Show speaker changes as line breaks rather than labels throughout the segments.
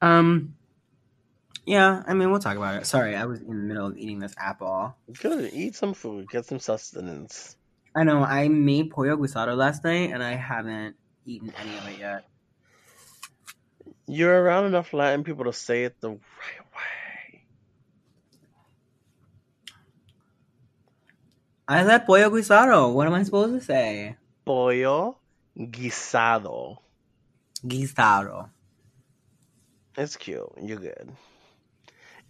Um. Yeah, I mean, we'll talk about it. Sorry, I was in the middle of eating this apple.
Good. Eat some food. Get some sustenance.
I know I made pollo guisado last night, and I haven't eaten any of it yet.
You're around enough Latin people to say it the right way.
I said pollo guisado. What am I supposed to say?
Pollo guisado.
Guisado.
It's cute. You're good.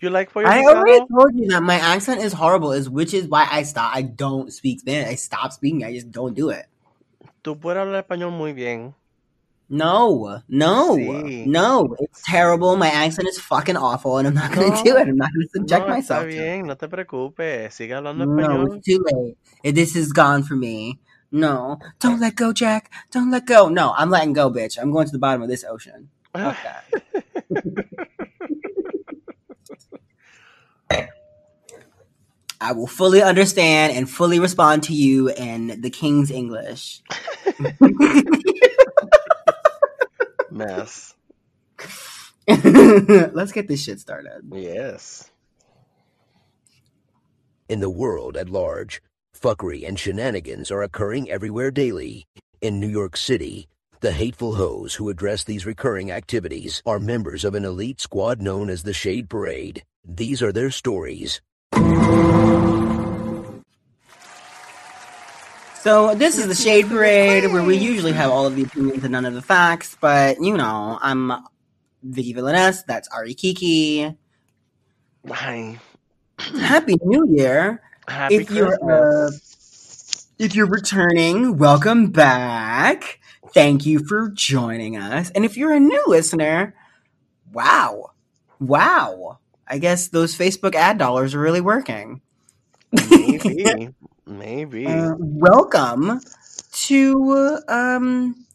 You like pollo
I already told you that my accent is horrible, is which is why I stop. I don't speak Spanish. I stop speaking. I just don't do it.
Tú puedes hablar español muy bien.
No, no,
Sí.
no. It's terrible. My accent is fucking awful, and I'm not gonna
No.
do it. I'm not gonna subject
no,
myself
está
to it.
bien. No te preocupes. Sigue hablando
No,
español.
it's too late. This is gone for me. No, don't let go, Jack. Don't let go. No, I'm letting go, bitch. I'm going to the bottom of this ocean. Fuck that. I will fully understand and fully respond to you in the King's English.
Mess.
Let's get this shit started.
Yes.
In the world at large, fuckery and shenanigans are occurring everywhere daily. In New York City, the hateful hoes who address these recurring activities are members of an elite squad known as the Shade Parade. These are their stories.
So this is the Shade Parade, where we usually have all of the opinions and none of the facts. But you know, I'm Viki Villaness. That's Ari Kiki.
Hi.
Happy New Year!
Happy
If you're,
Christmas.
If you're returning, welcome back. Thank you for joining us. And if you're a new listener, wow, wow. I guess those Facebook ad dollars are really working.
Maybe. Maybe.
Uh, welcome to um,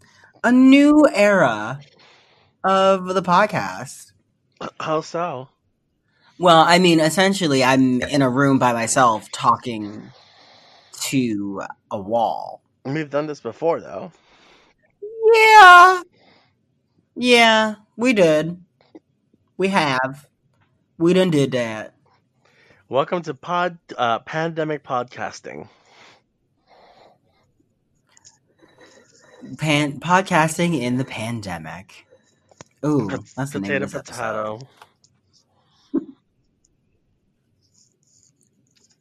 a new era of the podcast.
How so?
Well, I mean, essentially, I'm in a room by myself talking to a wall.
We've done this before, though.
Yeah. Yeah, we did. We have. We done did that.
Welcome to pod uh, pandemic podcasting.
Pan- podcasting in the pandemic. Ooh, that's the name
potato
of this episode.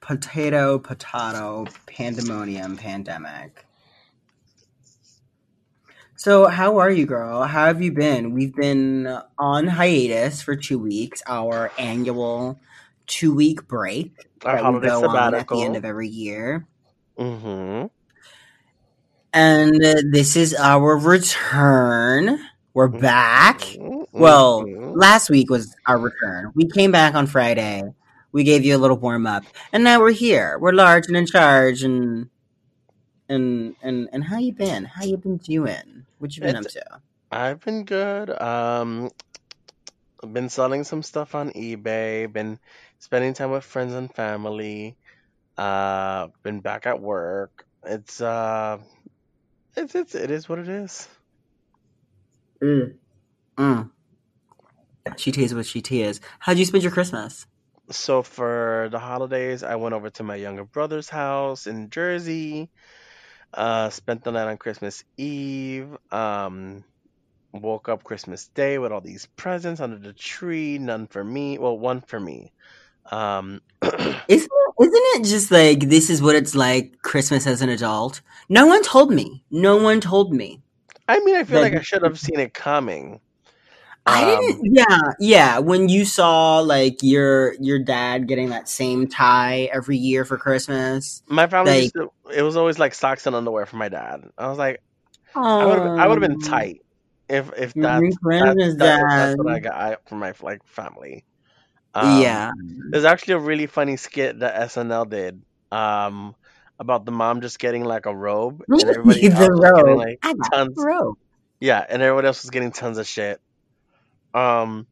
Potato.
Potato, pandemonium, pandemic. So, how are you, girl? How have you been? We've been on hiatus for two weeks, our annual two week break
Our
that we
holiday
on at the end of every year.
Mm-hmm.
And this is our return. We're back.
Mm-hmm.
Well, last week was our return. We came back on Friday. We gave you a little warm up, and now we're here. We're large and in charge, and and and and how you been? How you been doing? What you been
It's-
up to?
I've been good. Um, I've been selling some stuff on eBay. Been spending time with friends and family. Uh, been back at work. It's uh, it's it's it is what it is.
Mm. Mm. She teases what she teases. How'd you spend your Christmas?
So for the holidays, I went over to my younger brother's house in Jersey. Uh, spent the night on Christmas Eve. Um, woke up Christmas Day with all these presents under the tree. None for me. Well, one for me. Um,
Isn't it, isn't it just like this is what it's like Christmas as an adult? No one told me. No one told me.
I mean, I feel
Like-
like I should have seen it coming.
I
Um,
didn't. Yeah, yeah. When you saw like your your dad getting that same tie every year for Christmas,
My family,
like-
to, it was always like socks and underwear for my dad. I was like, I would have, I would have been tight if if
Merry
that's,
Christmas,
that's, what I got from my like family. Um,
yeah,
There's actually a really funny skit that SNL did um, about the mom just getting like a robe and everybody
the
was getting
robe.
like
I got
tons.
robe.
Yeah, and everybody else was getting tons of shit. Um,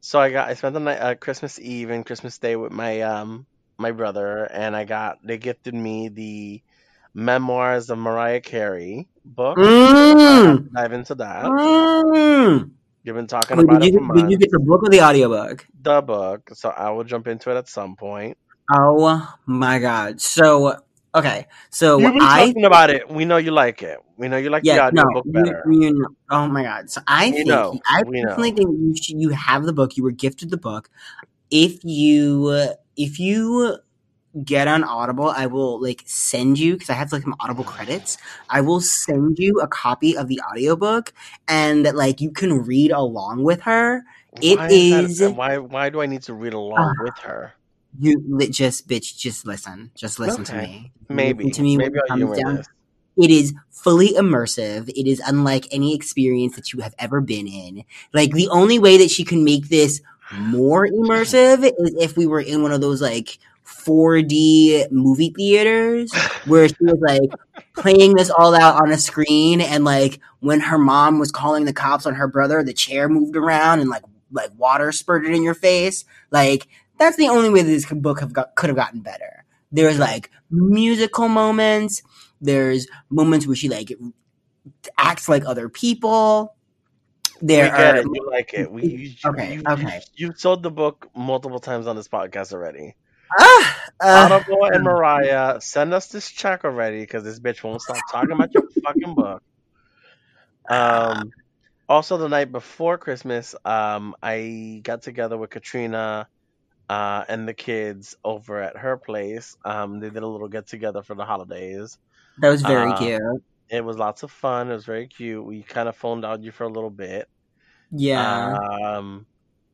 so I got I spent the night uh, Christmas Eve and Christmas Day with my um my brother, and I got they gifted me the memoirs of Mariah Carey book.
Mm.
Dive into that.
Mm.
You've been talking
Wait,
about
did
it
you did you get the book or the audiobook?
The book, so I will jump into it at some point.
Oh my god. So okay. So
You've been
I
talking about it. We know you like it. We know you like the
yeah, no,
audiobook
you,
better.
you know, oh my god. So I
We
think
know.
I personally
know.
think you should, you have the book. You were gifted the book. If you if you get on Audible, I will like send you because I have like some Audible credits. I will send you a copy of the audiobook and that like you can read along with her. It
Why is that?
is
Why? Why do I need to read along
uh,
with her?
you just bitch just listen. Just listen to
Okay,
me. Listen
maybe.
to me when
Maybe I'll humor
down
this.
It is fully immersive. It is unlike any experience that you have ever been in. Like the only way that she can make this more immersive is if we were in one of those like 4D movie theaters where she was like playing this all out on a screen and like when her mom was calling the cops on her brother, the chair moved around and like like water spurted in your face. Like that's the only way this book have got, could have gotten better. There's like musical moments. There's moments where she like acts like other people.
We get
are
it. You like it. We you
okay,
you
okay.
you sold the book multiple times on this podcast already.
Ah, uh,
Audible and Mariah, send us this check already because this bitch won't stop talking about your fucking book. Um, also the night before Christmas, um, I got together with Katrina, uh, and the kids over at her place. Um, they did a little get together for the holidays.
That was very
Uh,
cute.
it was lots of fun. It was very cute. We kind of phoned out you for a little bit.
Yeah,
Um,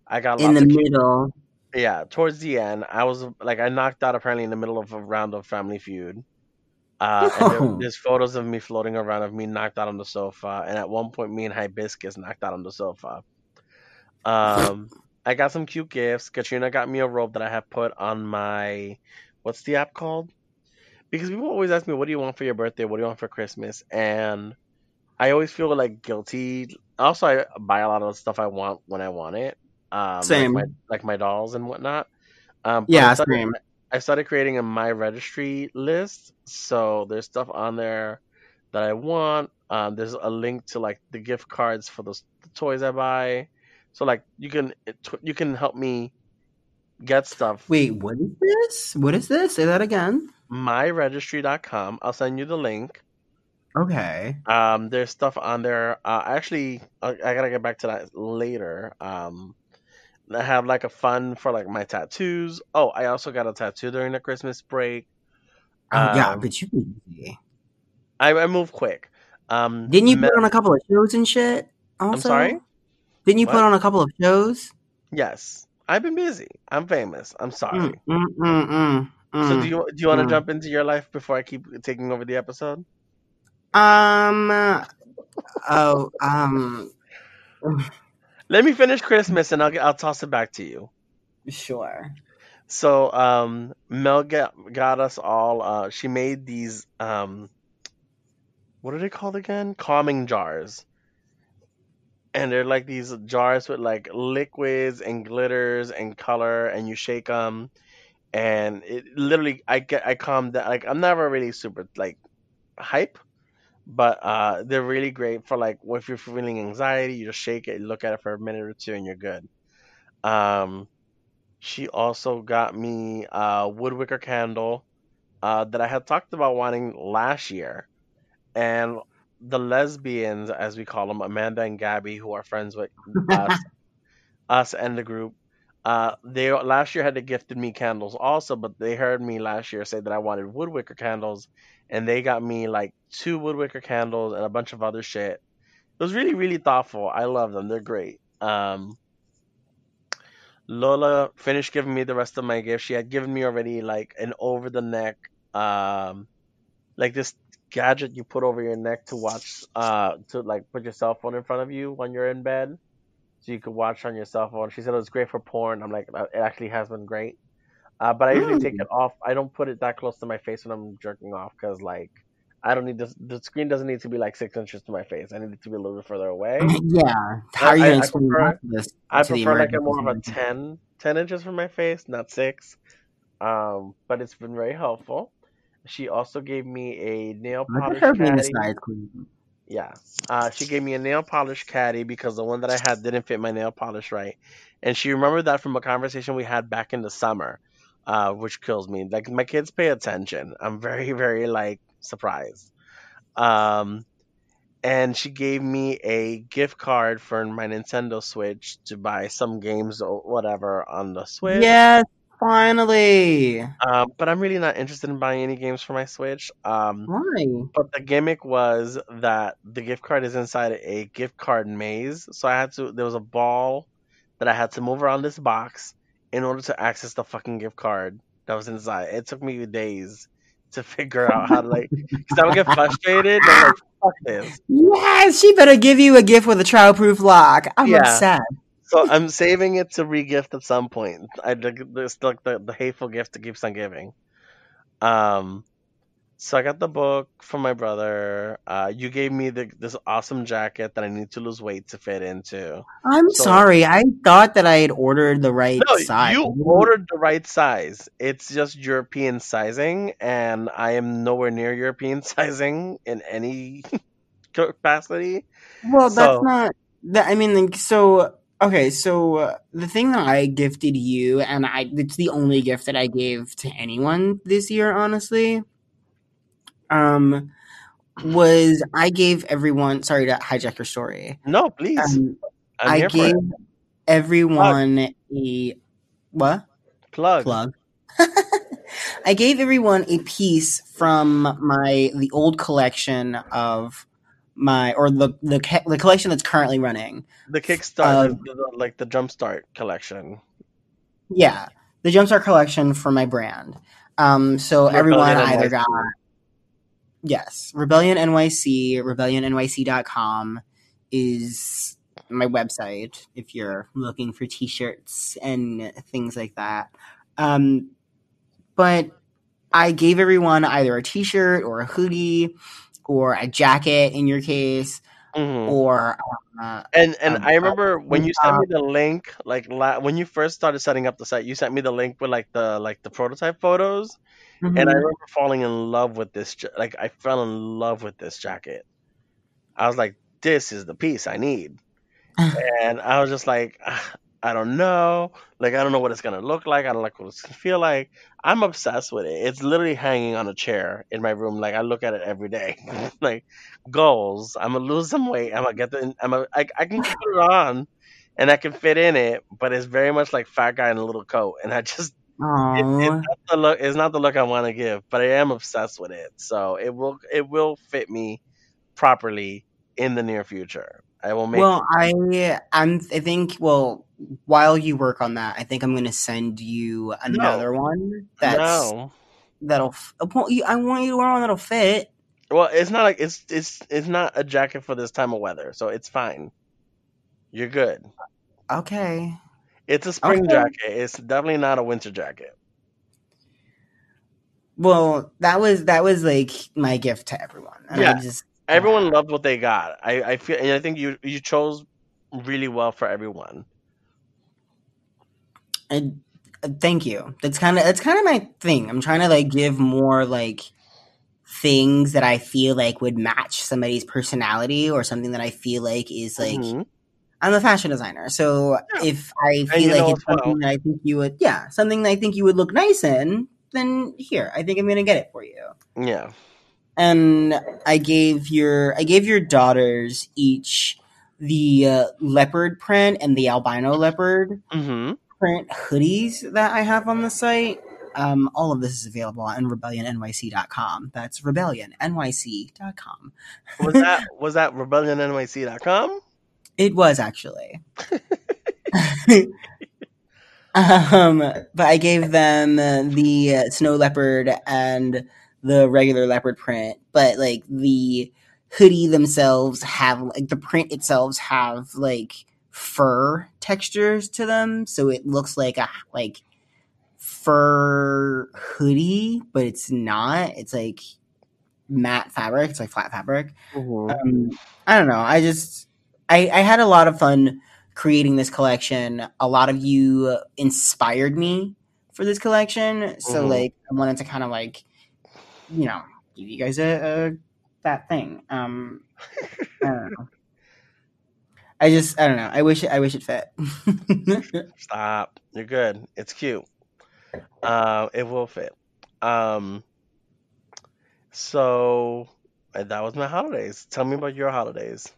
I got
in the
of cute.
middle.
Yeah, towards the end, I was like, I knocked out apparently in the middle of a round of Family Feud. Uh, there, there's photos of me floating around of me knocked out on the sofa, and at one point, me and Hibiscus knocked out on the sofa. Um, I got some cute gifts. Katrina got me a robe that I have put on my, what's the app called? Because people always ask me, what do you want for your birthday? What do you want for Christmas? And I always feel like guilty. Also, I buy a lot of the stuff I want when I want it, um, like my
same.
like my dolls and whatnot. Um, but I
Yeah,
started
same.
I started creating a my registry list, so there's stuff on there that I want. Um, there's a link to like the gift cards for the, the toys I buy, so like you can you can help me get stuff.
Wait, what is this? What is this? Say that again.
Myregistry.com. I'll send you the link.
Okay.
Um, there's stuff on there. Uh, actually, I, I gotta get back to that later. Um, I have like a fund for like my tattoos. Oh, I also got a tattoo during the Christmas break.
Oh yeah,
Um,
but you.
I, I move quick. Um,
Didn't you
me-
put on a couple of shows and shit? Also,
I'm sorry.
Didn't you put on a couple of shows?
Yes, I've been busy. I'm famous. I'm
Mm,
sorry.
mm, mm, mm,
So do
mm,
you do you want to
mm.
jump into your life before I keep taking over the episode?
Um. Oh. Um.
Let me finish Christmas and I'll get, I'll toss it back to you.
Sure.
So um, Mel got got us all. Uh, she made these um, what are they called again? Calming jars. And they're like these jars with like liquids and glitters and color, and you shake them, and it literally I get I calm down. Like I'm never really super like hype, but uh, they're really great for like if you're feeling anxiety, you just shake it, look at it for a minute or two, and you're good. Um, she also got me a woodwicker candle uh, that I had talked about wanting last year, and the lesbians, as we call them, Amanda and Gabby, who are friends with us, us and the group. Uh, they last year had they gifted me candles also, but they heard me last year say that I wanted woodwicker candles, and they got me like two woodwicker candles and a bunch of other shit. It was really really thoughtful. I love them. They're great. Um, Lola finished giving me the rest of my gifts. She had given me already like an over the neck, um, like this gadget you put over your neck to watch, uh, to like put your cell phone in front of you when you're in bed, so you could watch on your cell phone. She said it was great for porn. I'm like, "Uh, it actually has been great. Uh, but I usually take
Mm.
it off. I don't put it that close to my face when I'm jerking off because like I don't need this. The screen doesn't need to be like six inches to my face. I need it to be a little bit further away.
yeah. How are you
I,
gonna
I prefer
to this
I prefer like a more of a
room?
10, 10 inches from my face, not six. Um, but it's been very helpful. She also gave me a nail polish
her being a
caddy. Yeah. Uh, she gave me a nail polish caddy because the one that I had didn't fit my nail polish right, and she remembered that from a conversation we had back in the summer, uh, which kills me. Like my kids pay attention. I'm very very like surprised. Um, and she gave me a gift card for my Nintendo Switch to buy some games or whatever on the Switch.
Yes, finally.
Um, but I'm really not interested in buying any games for my Switch. Um,
Why?
but the gimmick was that the gift card is inside a gift card maze. So I had to. There was a ball that I had to move around this box in order to access the fucking gift card that was inside. It took me days to figure out how to like. Because I would get frustrated. And like, fuck this.
Yes, she better give you a gift with a childproof lock. I'm
Yeah.
upset.
So I'm saving it to regift at some point. I it's like the, the hateful gift that keeps on giving. Um, so I got the book from my brother. Uh, you gave me the, this awesome jacket that I need to lose weight to fit into.
I'm
So-
sorry. I thought that I had ordered the right
No,
size.
you ordered the right size. It's just European sizing, and I am nowhere near European sizing in any capacity.
Well, that's not that. I mean, so okay. So uh, the thing that I gifted you, and I, it's the only gift that I gave to anyone this year, honestly. Um, was I gave everyone. Sorry to hijack your story.
No, please.
Um, I gave everyone a what
Plug.
plug. I gave everyone a piece from my the old collection of my or the the, the collection that's currently running.
The Kickstarter,
Um,
the, like the Jumpstart collection.
Yeah, the Jumpstart collection for my brand. Um, so everyone
Rebellion
either got yes, Rebellion NYC, rebellionnyc.com is my website if you're looking for t-shirts and things like that. Um, but I gave everyone either a t-shirt or a hoodie or a jacket in your case
Mhm.
or uh,
And and
um,
I remember when you sent
uh,
me the link, like la- when you first started setting up the site, you sent me the link with like the like the prototype photos, and I
mhm.
remember falling in love with this. Like I fell in love with this jacket. I was like, this is the piece I need, and I was just like, "Ah, I don't know, like I don't know what it's gonna look like. I don't like what it's gonna feel like. I'm obsessed with it. It's literally hanging on a chair in my room. Like I look at it every day. like goals. I'm gonna lose some weight. I'm gonna get the. I'm a. I, I can put it on, and I can fit in it. But it's very much like fat guy in a little coat, and I just. It, it's not the look. It's not the look I want to give, but I am obsessed with it. So it will. It will fit me properly in the near future. I will make.
Well, I I'm I think well while you work on that, I think I'm gonna send you another one that's
no.
that'll I uh, want you I want you to wear one that'll fit.
Well, it's not like it's it's it's not a jacket for this time of weather, so it's fine. You're good.
Okay.
It's a spring
Okay.
jacket. It's definitely not a winter jacket.
Well, that was that was like my gift to everyone. And
Yeah.
I just
Everyone loved what they got. I, I feel, and I think you you chose really well for everyone.
I, uh, thank you. That's kind of that's kind of my thing. I'm trying to like give more like things that I feel like would match somebody's personality or something that I feel like is like
Mhm.
I'm a fashion designer, so
Yeah.
if I feel like it's something
well.
that I think you would, yeah, something that I think you would look nice in, then here, I think I'm gonna get it for you.
Yeah.
And I gave your, I gave your daughters each the uh, leopard print and the albino leopard
hmm
print hoodies that I have on the site. Um, all of this is available on rebellionnyc.com. That's rebellionnyc.com.
Was that was that rebellionnyc.com?
It was actually. um, but I gave them the snow leopard and the regular leopard print, but like the hoodie themselves have like the print itself have like fur textures to them, so it looks like a like fur hoodie, but it's not. It's like matte fabric. It's like flat fabric
Mhm.
um, I don't know. I just I, I had a lot of fun creating this collection. A lot of you inspired me for this collection, so
Mhm.
like I wanted to kind of like you know give you guys a, a that thing. Um, I don't know. I just I don't know. I wish it, I wish it fit.
Stop. You're good. It's cute. Uh, it will fit. Um, so that was my holidays. Tell me about your holidays.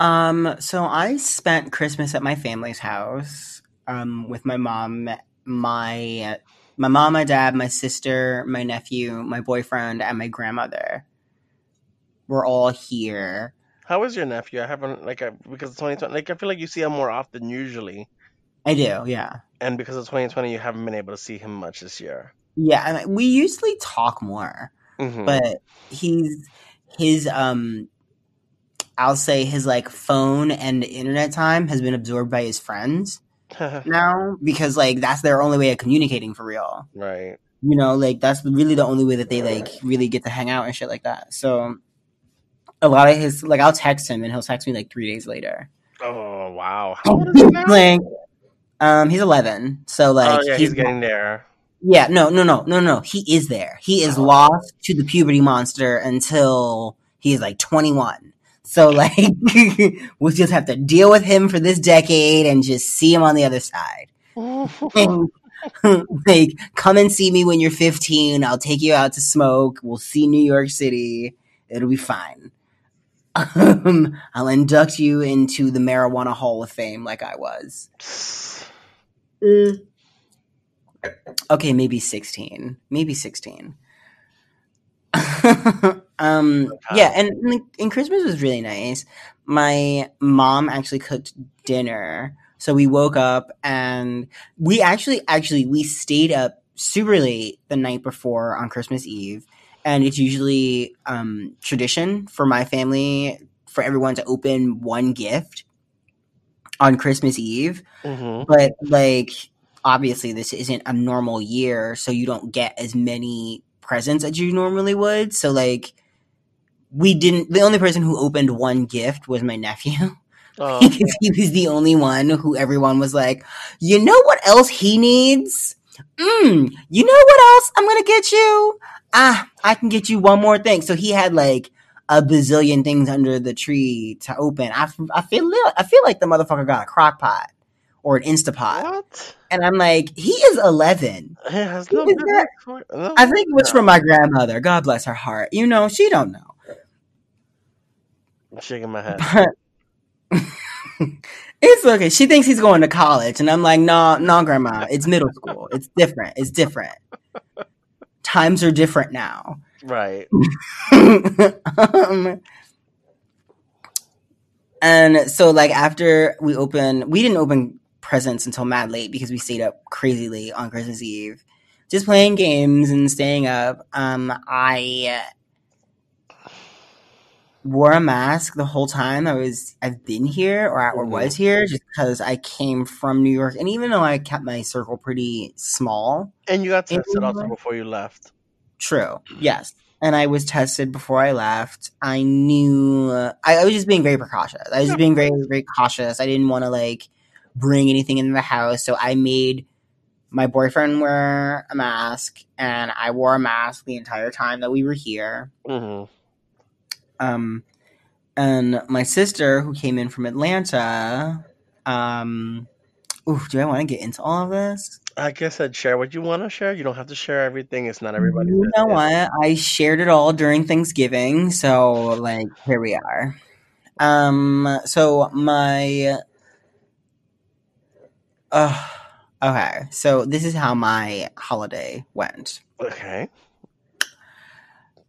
um, so I spent Christmas at my family's house. Um, with my mom, my my mom, my dad, my sister, my nephew, my boyfriend, and my grandmother. We're all here.
How is your nephew? I haven't like I, because it's 2020. Like I feel like you see him more often usually,
I do, yeah,
and because of 2020, you haven't been able to see him much this year.
yeah. I mean, we usually talk more.
hmm
but he's his um I'll say his like phone and internet time has been absorbed by his friends now because like that's their only way of communicating for real.
right.
You know, like that's really the only way that they like really get to hang out and shit like that. So a lot of his like I'll text him and he'll text me like three days later.
Oh wow. How old is he now?
like um he's eleven. So like
oh yeah, he's getting there.
Yeah, no, no, no, no, no. He is there. He is
Oh.
lost to the puberty monster until he's like 21. So like we'll just have to deal with him for this decade and just see him on the other side. And, like come and see me when you're 15. I'll take you out to smoke. We'll see New York City. It'll be fine. Um, I'll induct you into the marijuana hall of fame like I was. Mm. Okay, maybe 16. Maybe 16. Um yeah, and, and Christmas was really nice. My mom actually cooked dinner. So we woke up and we actually actually we stayed up super late the night before on Christmas Eve. And it's usually um tradition for my family for everyone to open one gift on Christmas Eve
hmm
but like obviously this isn't a normal year so you don't get as many presents as you normally would so like we didn't the only person who opened one gift was my nephew.
Oh,
because he was the only one who everyone was like you know what else he needs? Mm, you know what else i'm gonna get you? Ah i can get you one more thing. So he had like a bazillion things under the tree to open. I, I feel i feel like the motherfucker got a crock pot or an instapot.
What?
and i'm like he is 11
It no no
i think it was from my grandmother. God bless her heart. You know she don't know
I'm shaking my head.
it's okay. She thinks he's going to college, and I'm like, no, no, grandma. It's middle school. It's different. It's different. Times are different now.
Right.
um, and so, like, after we open, we didn't open presents until mad late because we stayed up crazy late on Christmas Eve, just playing games and staying up. Um, I wore a mask the whole time I was I've been here or, or
Mhm.
was here just because I came from New York. And even though I kept my circle pretty small
And you got tested also before you left.
true. Yes. And I was tested before I left. I knew uh, I, I was just being very precautious. I was
Yeah.
just being very very cautious. I didn't want to like bring anything into the house. So I made my boyfriend wear a mask and I wore a mask the entire time that we were here.
Hmm
um and my sister who came in from atlanta um ooh, do i want to get into all of this
I guess I'd share what you want to share. You don't have to share everything. It's not everybody.
you know what i shared it all during thanksgiving so like here we are um so my uh okay so this is how my holiday went
Okay.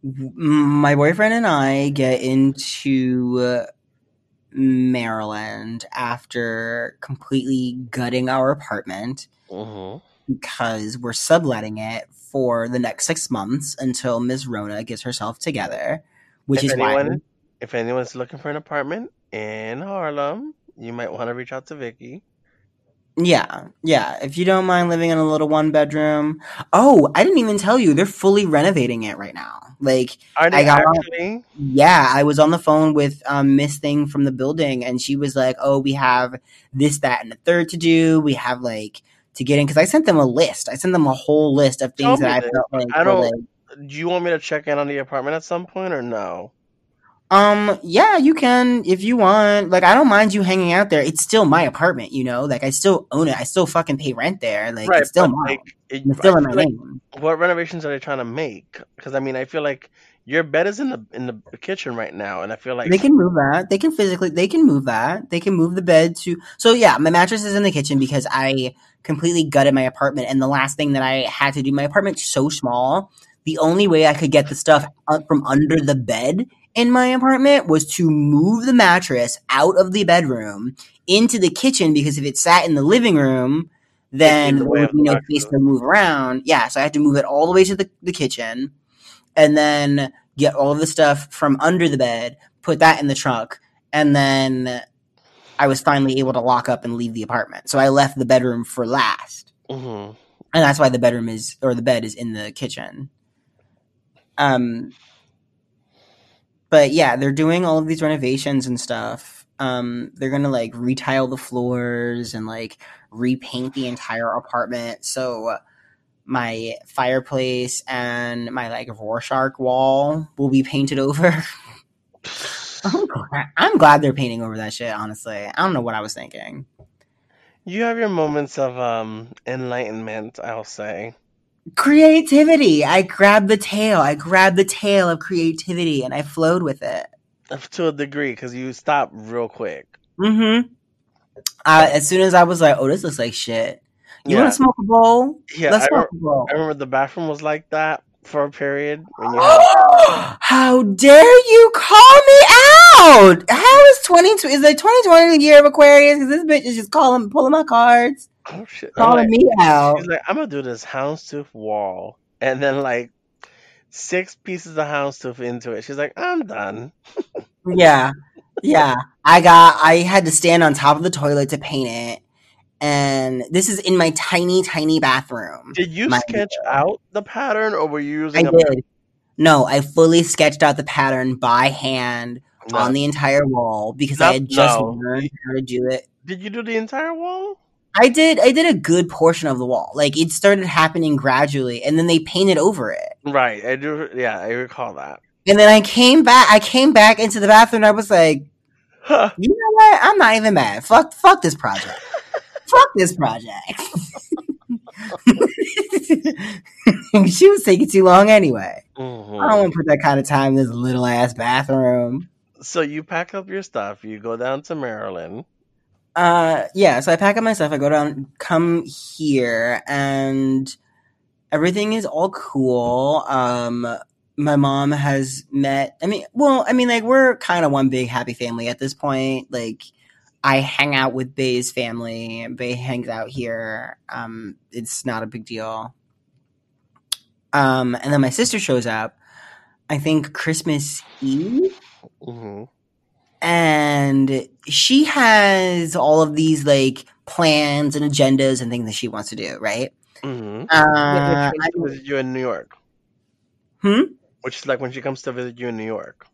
My boyfriend and I get into uh, Maryland after completely gutting our apartment
hmm
because we're subletting it for the next six months until Ms. Rona gets herself together, which
If
is why.
if anyone's looking for an apartment in Harlem, you might want to reach out to Viki.
Yeah, yeah. If you don't mind living in a little one bedroom. Oh, I didn't even tell you, they're fully renovating it right now. Like,
Are they
I got-
actually?
Yeah, I was on the phone with um, Miss Thing from the building, and she was like, "Oh, we have this, that, and the third to do. We have like to get in." Because I sent them a list. I sent them a whole list of things that I felt like
I don't-
like,
do you want me to check in on the apartment at some point or no?
Um, yeah, you can if you want. Like, I don't mind you hanging out there. It's still my apartment, you know. Like, I still own it. I still fucking pay rent there. Like,
Right,
it's still mine.
like, it,
it's still
I
in my
like-
name.
what renovations are they trying to make? Because I mean, I feel like your bed is in the in the kitchen right now, and I feel like
they can move that. They can physically. They can move that. They can move the bed to. So yeah, my mattress is in the kitchen because I completely gutted my apartment, and the last thing that I had to do, my apartment's so small. The only way I could get the stuff from under the bed in my apartment was to move the mattress out of the bedroom into the kitchen because if it sat in the living room, then
the
there would be no
the
space to move around. Yeah, so I had to move it all the way to the, the kitchen and then get all of the stuff from under the bed, put that in the trunk, and then I was finally able to lock up and leave the apartment. So I left the bedroom for last.
Mhm.
And that's why the bedroom is or the bed is in the kitchen. Um but yeah, they're doing all of these renovations and stuff. Um they're to like retile the floors and like repaint the entire apartment. So uh, my fireplace and my like Rorschach wall will be painted over. I'm glad, I'm glad they're painting over that shit, honestly. I don't know what I was thinking.
You have your moments of um enlightenment, I'll say.
Creativity. I grabbed the tail. I grabbed the tail of creativity and I flowed with it.
To a degree, because you stop real quick.
Mm-hmm. As soon as I was like, "Oh, this looks like shit," you
Yeah.
want to smoke a bowl?
Yeah,
Let's
I,
smoke
re-
a bowl.
I remember the bathroom was like that for a period. When you had,
How dare you call me out? How is twenty? Is the twenty twenty the year of Aquarius? Because this bitch is just calling, pulling my cards,
oh shit!
Calling
like,
me out.
she's like, I'm gonna do this houndstooth wall, and then like six pieces of houndstooth into it. She's like, I'm done.
Yeah, yeah. I got. I had to stand on top of the toilet to paint it, and this is in my tiny, tiny bathroom.
Did you
My-
sketch out the pattern, or were you using a
did. No, I fully sketched out the pattern by hand
No.
on the entire wall because I had just
no.
learned how to do it.
Did you do the entire wall?
I did. I did a good portion of the wall. Like it started happening gradually, and then they painted over it.
Right, I do. Yeah, I recall that.
And then I came back. I came back into the bathroom. and I was like,
Huh.
you know what? I'm not even mad. Fuck. Fuck this project. fuck this project. she was taking too long anyway. I don't
Mhm.
want to put that kind of time in this little ass bathroom.
So you pack up your stuff. You go down to Maryland.
Uh, yeah. So I pack up my stuff. I go down, come here, and everything is all cool. Um, my mom has met. I mean, well, I mean, like we're kind of one big happy family at this point. Like, I hang out with Bay's family. Bay hangs out here. Um, it's not a big deal. Um, and then my sister shows up. I think Christmas Eve
hmm
and she has all of these like plans and agendas and things that she wants to do, right?
hmm
Uh,
comes to visit you in New York.
Hmm?
Which is like when she comes to visit you in New York.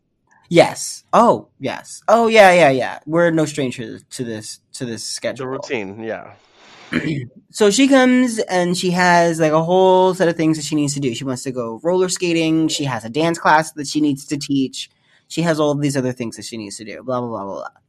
yes. Oh, yes. Oh, yeah, yeah, yeah. We're no strangers to this to this
The
schedule.
routine, yeah.
So she comes and she has like a whole set of things that she needs to do. She wants to go roller skating. She has a dance class that she needs to teach. She has all of these other things that she needs to do. Blah blah blah blah blah.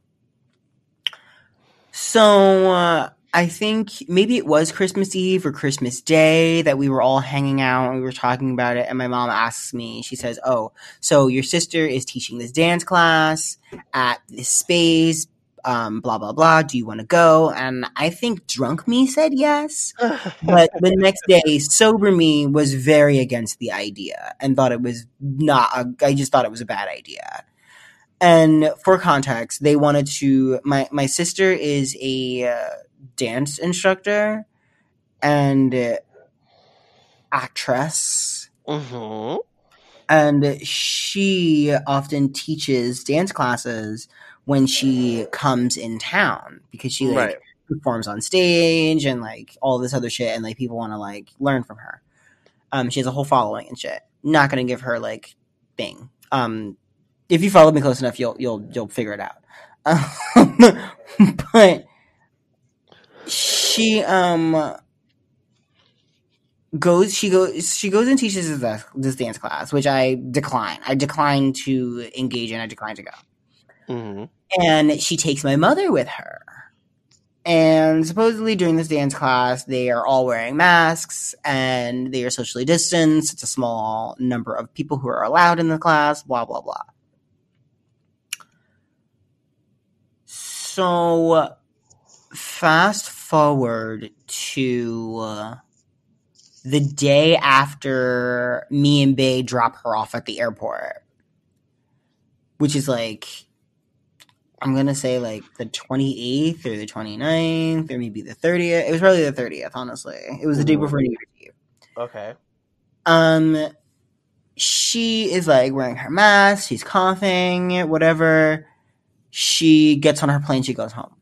So uh, I think maybe it was Christmas Eve or Christmas Day that we were all hanging out and we were talking about it. And my mom asks me, she says, "Oh, so your sister is teaching this dance class at this space." Um, blah blah blah. Do you want to go? And I think drunk me said yes, but the next day, sober me was very against the idea and thought it was not. A, I just thought it was a bad idea. And for context, they wanted to. My my sister is a uh, dance instructor and uh, actress,
hmm
and she often teaches dance classes when she comes in town because she like
Right.
performs on stage and like all this other shit and like people want to like learn from her um she has a whole following and shit not gonna give her like thing um if you follow me close enough you'll you'll you'll figure it out um, but she um goes she goes she goes and teaches this, this dance class, which I decline. I decline to engage in. I decline to go.
hmm
And she takes my mother with her. And supposedly during this dance class, they are all wearing masks and they are socially distanced. It's a small number of people who are allowed in the class, blah, blah, blah. So, fast forward to uh, the day after me and Bay drop her off at the airport, which is like I'm gonna say like the 28th or the 29th or maybe the 30th. It was probably the 30th, honestly. It was the day before New Year's Eve.
Okay.
Um, she is like wearing her mask. She's coughing, whatever. She gets on her plane. She goes home.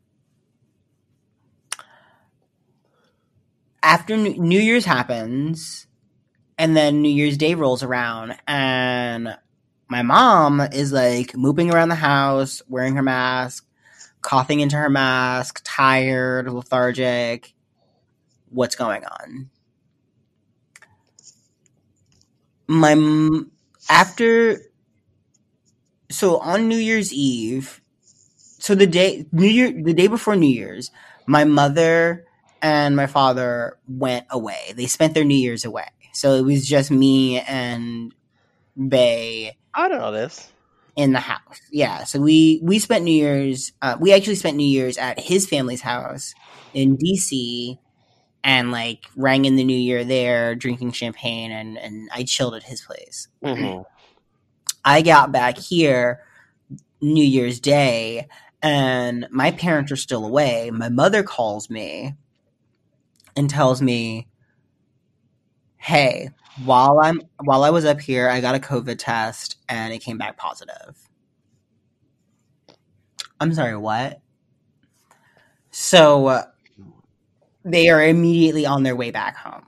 After New Year's happens, and then New Year's Day rolls around, and my mom is like moving around the house, wearing her mask, coughing into her mask, tired, lethargic. What's going on? My after so on New Year's Eve, so the day New Year the day before New Year's, my mother and my father went away. They spent their New Year's away. So it was just me and Bay
I don't know this.
in the house. Yeah, so we we spent New Year's. Uh, we actually spent New Year's at his family's house in DC, and like rang in the New Year there, drinking champagne, and and I chilled at his place.
hmm
I got back here New Year's Day, and my parents are still away. My mother calls me and tells me, "Hey, while I'm while I was up here, I got a COVID test and it came back positive." I'm sorry, what? So uh, they are immediately on their way back home.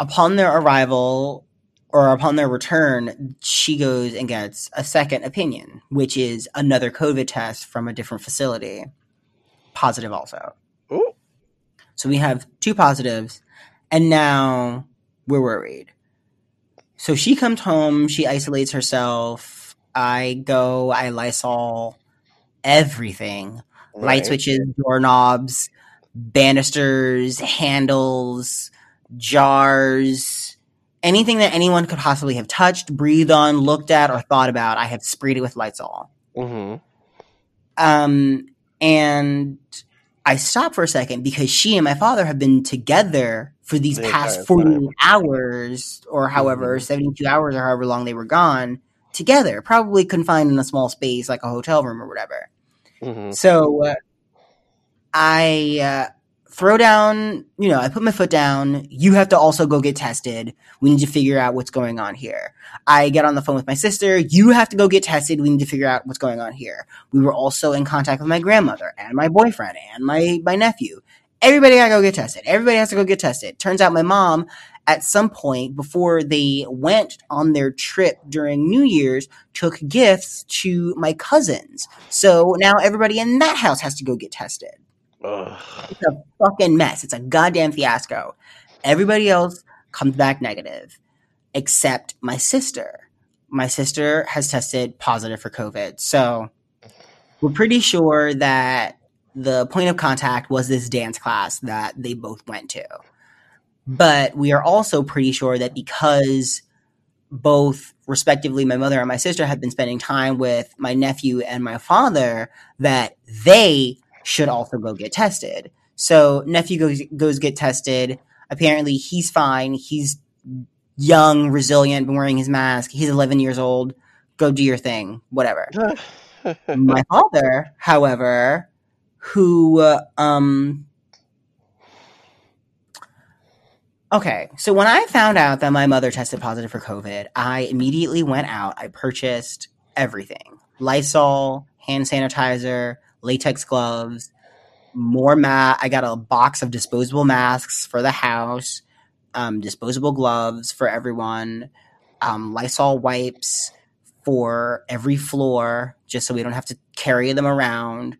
Upon their arrival, or upon their return, she goes and gets a second opinion, which is another COVID test from a different facility, positive also.
Ooh.
So we have two positives, and now we're worried. So she comes home, she isolates herself. I go, I Lysol everything light
Right.
switches, doorknobs, banisters, handles, jars, anything that anyone could possibly have touched, breathed on, looked at, or thought about. I have sprayed it with Lysol.
hmm
Um, and I stop for a second because she and my father have been together for these
The
past
entire
48
time.
hours or however,
Mhm.
72 hours or however long they were gone together, probably confined in a small space like a hotel room or whatever.
hmm
So uh, I uh, throw down, you know, I put my foot down. You have to also go get tested. We need to figure out what's going on here. I get on the phone with my sister. You have to go get tested. We need to figure out what's going on here. We were also in contact with my grandmother and my boyfriend and my, my nephew. Everybody gotta go get tested. Everybody has to go get tested. Turns out my mom, at some point before they went on their trip during New Year's, took gifts to my cousins. So now everybody in that house has to go get tested.
Ugh.
It's a fucking mess. It's a goddamn fiasco. Everybody else comes back negative, except my sister. My sister has tested positive for COVID. So we're pretty sure that the point of contact was this dance class that they both went to. But we are also pretty sure that because both respectively my mother and my sister have been spending time with my nephew and my father that they should also go get tested. So nephew goes goes get tested. Apparently he's fine. He's young, resilient, been wearing his mask. He's 11 years old. Go do your thing, whatever. my father, however, who uh, um Okay, so when I found out that my mother tested positive for COVID, I immediately went out. I purchased everything Lysol, hand sanitizer, latex gloves, more mat. I got a box of disposable masks for the house, um, disposable gloves for everyone, um, Lysol wipes for every floor, just so we don't have to carry them around.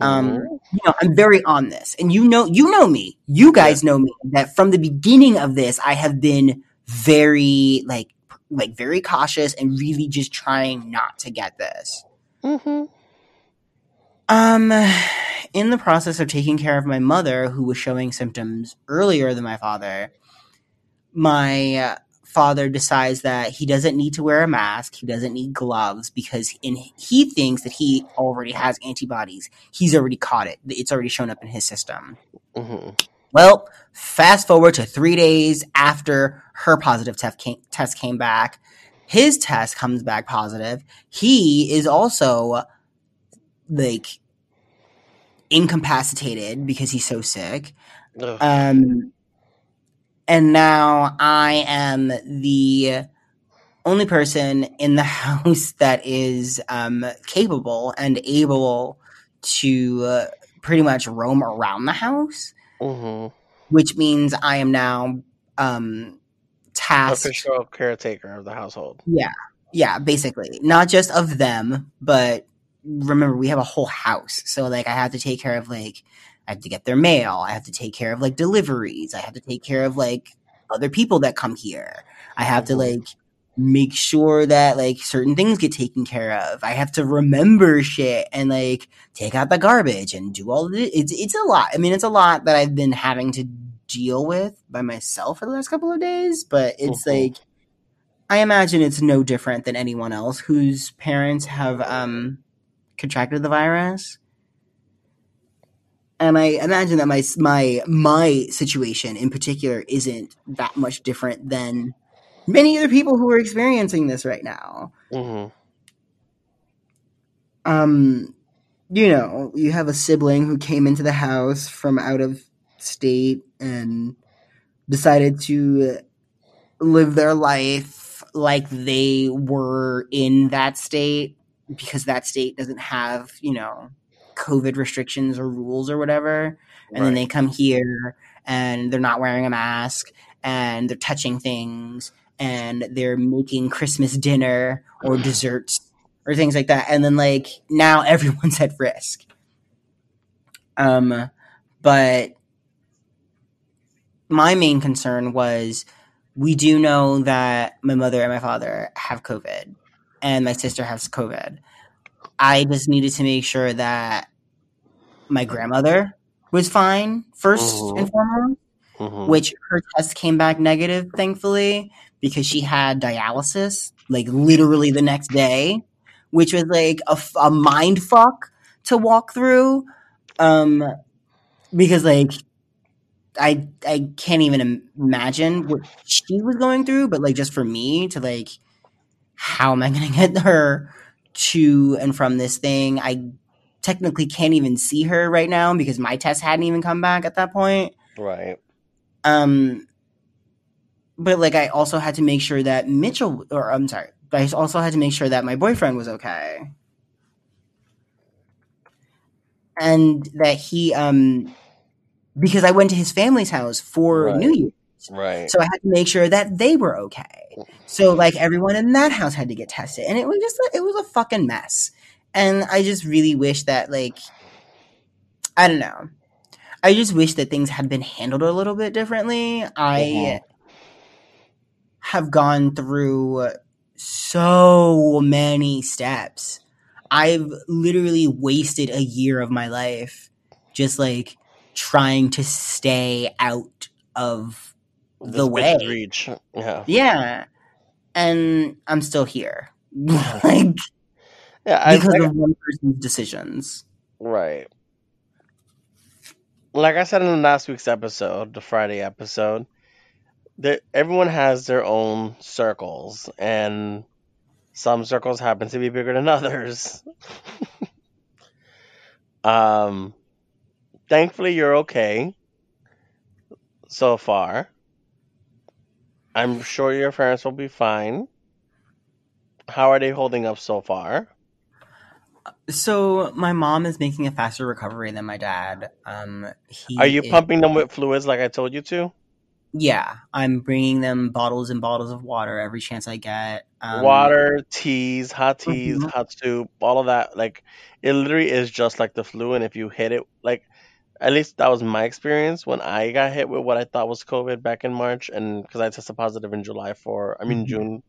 Um,
Mhm.
you know, I'm very on this, and you know, you know me. You guys know me. That from the beginning of this, I have been very like, like very cautious and really just trying not to get this.
Mhm.
Um, in the process of taking care of my mother, who was showing symptoms earlier than my father, my uh, father decides that he doesn't need to wear a mask, he doesn't need gloves because in he thinks that he already has antibodies. He's already caught it. It's already shown up in his system.
Mhm.
Well, fast forward to three days after her positive test came, test came back. His test comes back positive. He is also like incapacitated because he's so sick.
Ugh.
Um, and now I am the only person in the house that is um, capable and able to uh, pretty much roam around the house,
Mhm.
which means I am now um, tasked.
Official caretaker of the household.
Yeah, yeah, basically, not just of them, but remember we have a whole house, so like I have to take care of like I have to get their mail, I have to take care of like deliveries, I have to take care of like other people that come here, I have to
Mhm.
like make sure that like certain things get taken care of. I have to remember shit and like take out the garbage and do all it. It's it's a lot. I mean, it's a lot that I've been having to deal with by myself for the last couple of days, but it's
Mhm.
like I imagine it's no different than anyone else whose parents have um, contracted the virus. And I imagine that my my my situation in particular isn't that much different than many other people who are experiencing this right now.
Mhm.
Um, you know, you have a sibling who came into the house from out of state and decided to live their life like they were in that state because that state doesn't have, you know, COVID restrictions or rules or whatever. And then they come here and they're not wearing a mask and they're touching things and they're making Christmas dinner or desserts or things like that. And then like now everyone's at risk. Um but my main concern was we do know that my mother and my father have COVID and my sister has COVID. I just needed to make sure that my grandmother was fine 1st and
Mhm.
foremost,
Mhm.
which her test came back negative, thankfully, because she had dialysis like literally the next day, which was like a mind fuck to walk through. Um, because like I I can't even imagine what she was going through, but like just for me to like, how am I gonna get her to and from this thing? I technically can't even see her right now because my test hadn't even come back at that point.
Right.
Um, but like I also had to make sure that Mitchell, or I'm sorry, I also had to make sure that my boyfriend was okay, and that he um because I went to his family's house for
Right.
New Year.
Right.
So I had to make sure that they were okay. So like everyone in that house had to get tested, and it was just it was a fucking mess. And I just really wish that like I don't know. I just wish that things had been handled a little bit differently. I
Mhm.
have gone through so many steps. I've literally wasted a year of my life just like trying to stay out of the way.
reach. Yeah.
Yeah. And I'm still here. like
Yeah. I,
because
like,
of one person's decisions.
right. Like I said in last week's episode, the Friday episode, that everyone has their own circles, and some circles happen to be bigger than others. um, thankfully, you're okay so far. I'm sure your parents will be fine. How are they holding up so far?
So my mom is making a faster recovery than my dad. Um he
Are you
is-
pumping them with fluids like I told you to?
yeah, I'm bringing them bottles and bottles of water every chance I get. Um,
Water, teas, hot teas,
Mhm.
hot soup, all of that. Like it literally is just like the flu, and if you hit it, like at least that was my experience when I got hit with what I thought was COVID back in March, and because I tested positive in July for, I mean
Mhm.
June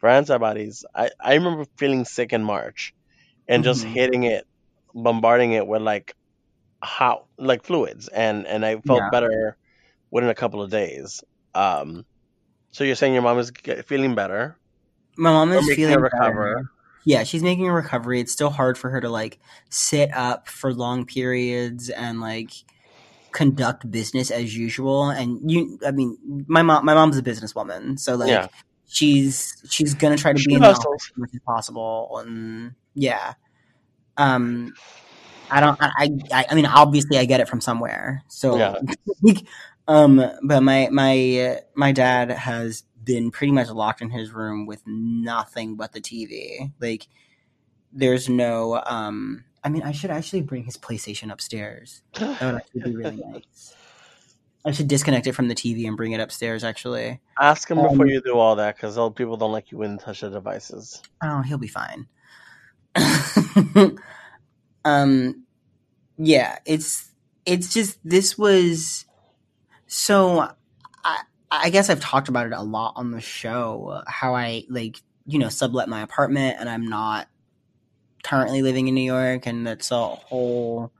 for antibodies. I I remember feeling sick in March, and just
Mhm.
hitting it, bombarding it with like hot like fluids, and and I felt
Yeah.
better within a couple of days. Um, so you're saying your mom is feeling better,
My mom is feeling
a
better. Yeah, she's making a recovery. It's still hard for her to like sit up for long periods and like conduct business as usual. And you, I mean, my mom, my mom's a businesswoman, so like
Yeah.
she's she's gonna try to
She
be in the office as much as possible. And yeah, um, I don't, I, I, I mean, obviously, I get it from somewhere. So,
Yeah.
um, but my my my dad has been pretty much locked in his room with nothing but the TV. Like, there's no, um, I mean, I should actually bring his PlayStation upstairs. That would actually be really nice. I should disconnect it from the TV and bring it upstairs. Actually,
Ask him
Um,
before you do all that, because old people don't like you when you touch the devices.
oh, he'll be fine. um, yeah, it's it's just this was so. I I guess I've talked about it a lot on the show. How I like you know sublet my apartment and I'm not currently living in New York, and that's a whole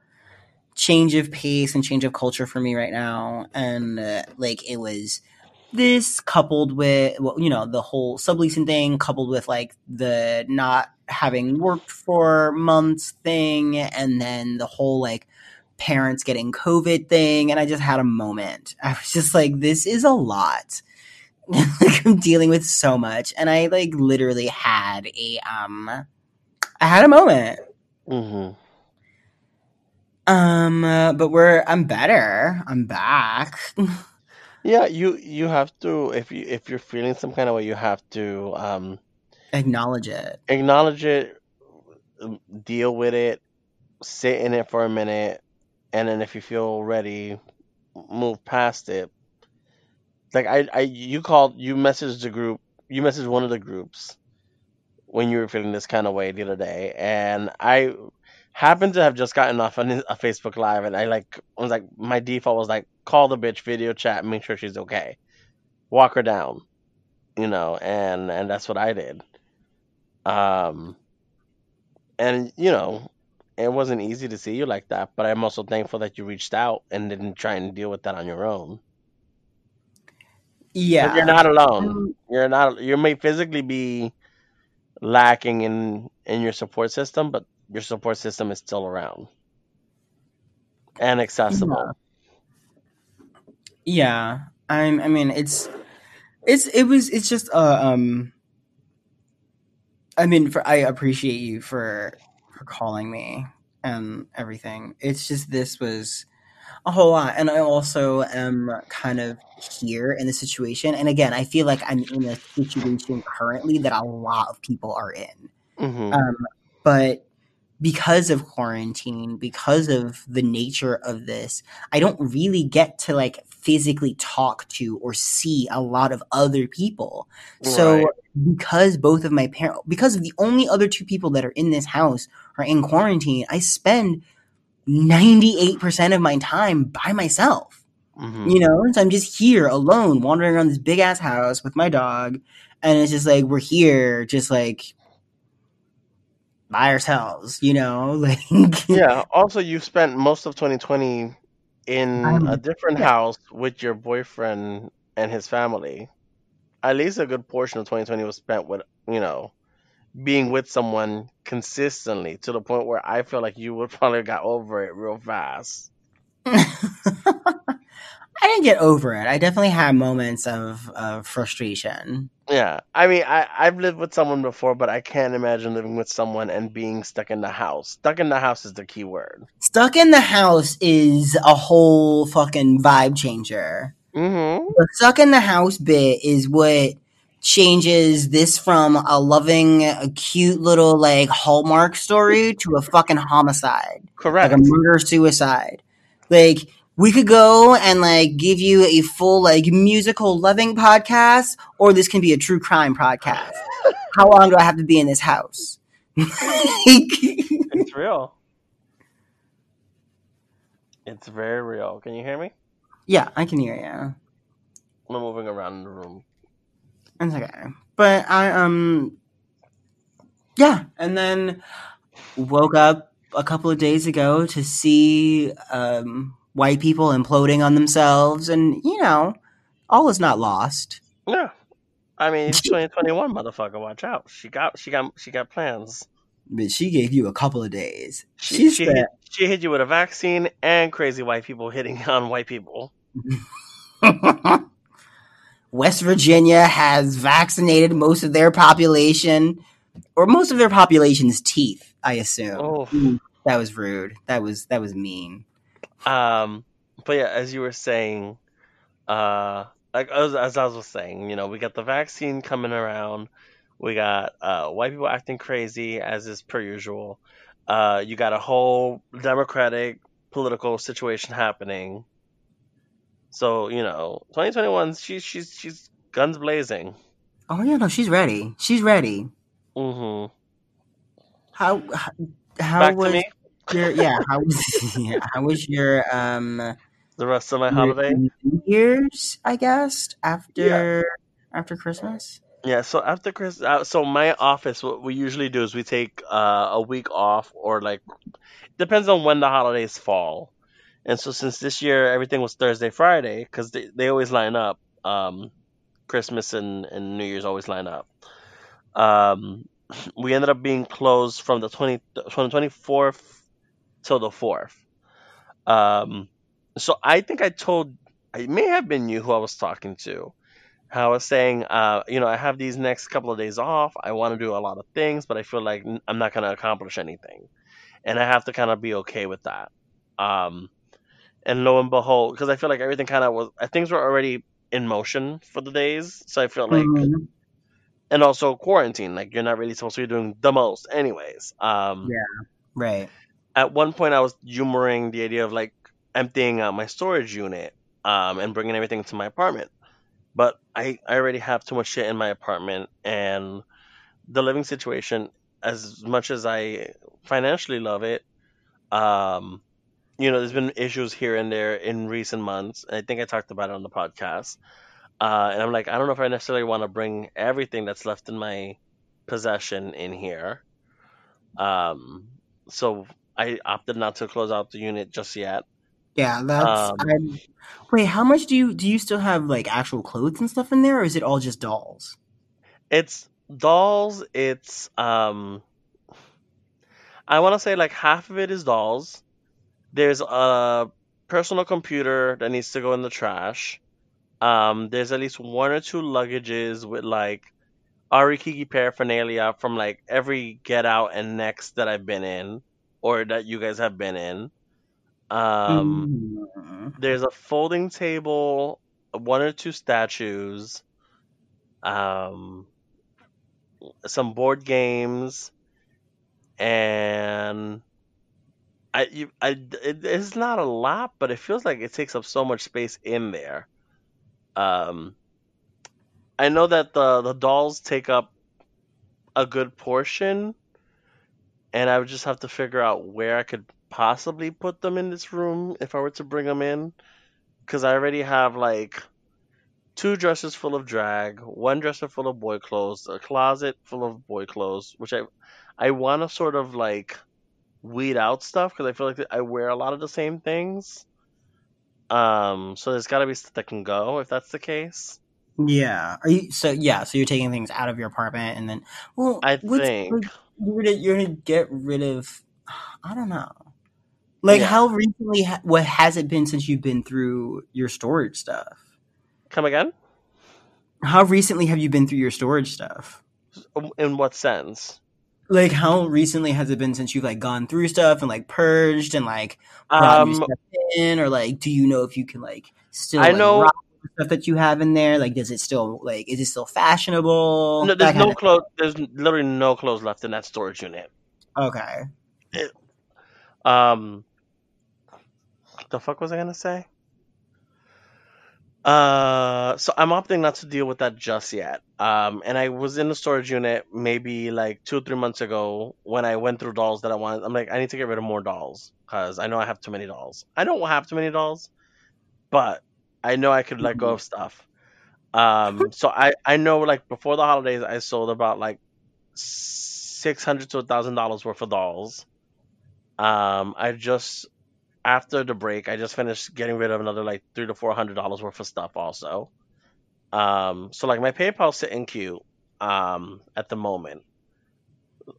change of pace and change of culture for me right now. And uh, like it was this coupled with well, you know the whole subleasing thing, coupled with like the not having worked for months thing, and then the whole like parents getting COVID thing, and I just had a moment. I was just like, this is a lot. like I'm dealing with so much, and I like literally had a um, I had a moment.
hmm
Um, uh, but we're I'm better. I'm back.
Yeah, you you have to if you if you're feeling some kind of way, you have to um,
Acknowledge it.
acknowledge it, deal with it, sit in it for a minute, and then if you feel ready, move past it. Like I, I you called you messaged the group you messaged one of the groups when you were feeling this kind of way the other day, and I happened to have just gotten off on a Facebook Live, and I like was like my default was like call the bitch, video chat, make sure she's okay, walk her down, you know, and and that's what I did. Um, and you know, it wasn't easy to see you like that, but I'm also thankful that you reached out and didn't try and deal with that on your own.
Yeah.
you're not alone.
Um,
You're not. You may physically be lacking in in your support system, but your support system is still around and
yeah.
accessible.
Yeah. I'm I mean it's it's it was it's just uh um I mean for I appreciate you for for calling me and everything. It's just this was a whole lot and I also am kind of here in the situation and again I feel like I'm in a situation currently that a lot of people are in.
hmm
Um, but because of quarantine, because of the nature of this, I don't really get to like physically talk to or see a lot of other people.
Right.
So because both of my parents, because of the only other two people that are in this house in quarantine, I spend 98% of my time by myself.
hmm
You know, so I'm just here alone, wandering around this big ass house with my dog, and it's just like we're here, just like by ourselves. You know, like
Yeah. Also, you spent most of 2020 in a
I'm
different
yeah,
house with your boyfriend and his family. At least a good portion of 2020 was spent with, you know, being with someone consistently to the point where I feel like you would probably got over it real fast.
I didn't get over it. I definitely had moments of of frustration.
Yeah. I mean, I, I've lived with someone before, but I can't imagine living with someone and being stuck in the house. Stuck in the house is the key word.
Stuck in the house is a whole fucking vibe changer.
Mm-hmm.
The stuck in the house bit is what changes this from a loving, a cute little like Hallmark story to a fucking homicide, Correct. like a murder suicide. Like we could go and like give you a full like musical loving podcast, or this can be a true crime podcast. How long do I have to be in this house?
It's real. It's very real. Can you hear me?
yeah, I can hear you.
I'm moving around in the room.
It's okay. But I um yeah, and then woke up a couple of days ago to see um white people imploding on themselves and you know, all is not lost.
Yeah. I mean, it's 2021, motherfucker. Watch out. She got, she got, she got plans.
But she gave you a couple of days.
She,
She
she,
said
hit, she hit you with a vaccine and crazy white people hitting on white people.
West Virginia has vaccinated most of their population or most of their population's teeth, I assume.
Oh,
Ooh, that was rude. That was that was mean.
um, but yeah, as you were saying, uh, like as, as I was saying, you know, we got the vaccine coming around. We got uh, white people acting crazy as is per usual. Uh, you got a whole democratic political situation happening. So you know, 2021, she's she's she's guns blazing.
Oh yeah, no, she's ready. She's ready.
Mm-hmm.
How how, how
Back to
was
me.
your yeah? How was yeah, how was your um
The rest of my holiday.
New Year's? I guess
Yeah.
after after Christmas.
Yeah, so after Chris, uh, so my office, what we usually do is we take uh, a week off, or like depends on when the holidays fall. And so since this year everything was Thursday, Friday, because they, they always line up, um, Christmas and, and New Year's always line up. Um, we ended up being closed from the 20, from the 24th till the 4th. Um, so I think I told, it may have been you who I was talking to. I was saying, uh, you know, I have these next couple of days off. I want to do a lot of things, but I feel like I'm not going to accomplish anything. And I have to kind of be okay with that. Um, and lo and behold, because I feel like everything kind of was, things were already in motion for the days. So I feel like,
Mhm.
and also quarantine, like you're not really supposed to be doing the most, anyways. Um,
Yeah. Right.
at one point I was humoring the idea of like emptying out my storage unit um, and bringing everything to my apartment. But I, I already have too much shit in my apartment, and the living situation, as much as I financially love it, um, you know, there's been issues here and there in recent months. And I think I talked about it on the podcast. Uh, and I'm like, I don't know if I necessarily want to bring everything that's left in my possession in here. Um, so I opted not to close out the unit just yet.
Yeah, that's.
Um,
I'm, wait, how much do you do? You still have like actual clothes and stuff in there, or is it all just dolls?
it's dolls. It's um, I want to say like half of it is dolls. There's a personal computer that needs to go in the trash. Um, there's at least one or two luggages with like Ari Kiki paraphernalia from like every Get Out and Next that I've been in, or that you guys have been in. Um,
Mm.
there's a folding table, one or two statues, um, some board games, and I, you, I, it, it's not a lot, but it feels like it takes up so much space in there. Um, I know that the the dolls take up a good portion, and I would just have to figure out where I could possibly put them in this room if I were to bring them in, because I already have like two dressers full of drag, one dresser full of boy clothes, a closet full of boy clothes, which I I want to sort of like weed out stuff because I feel like I wear a lot of the same things. Um, so there's got to be stuff that can go if that's the case.
Yeah. Are you so? Yeah. So you're taking things out of your apartment, and then well,
I think.
you're gonna you're gonna get rid of. I don't know. Like
Yeah.
how recently? ha- What has it been since you've been through your storage stuff?
Come again?
How recently have you been through your storage stuff?
In what sense?
Like how recently has it been since you've like gone through stuff and like purged and like
Um,
stuff in, or like do you know if you can like still
I
like,
know-
stuff that you have in there? Like does it still like is it still fashionable?
no, there's no clothes. There's literally no clothes left in that storage unit.
Okay.
Um, the fuck was I gonna say? Uh, so I'm opting not to deal with that just yet. Um, and I was in the storage unit maybe like two or three months ago when I went through dolls that I wanted. I'm like, I need to get rid of more dolls because I know I have too many dolls. I don't have too many dolls, but I know I could let go of stuff. Um, so I I know like before the holidays I sold about like six hundred to a thousand dollars worth of dolls. Um, I just after the break, I just finished getting rid of another like three to four hundred dollars worth of stuff also. Um, so like my PayPal's sitting cute um, at the moment,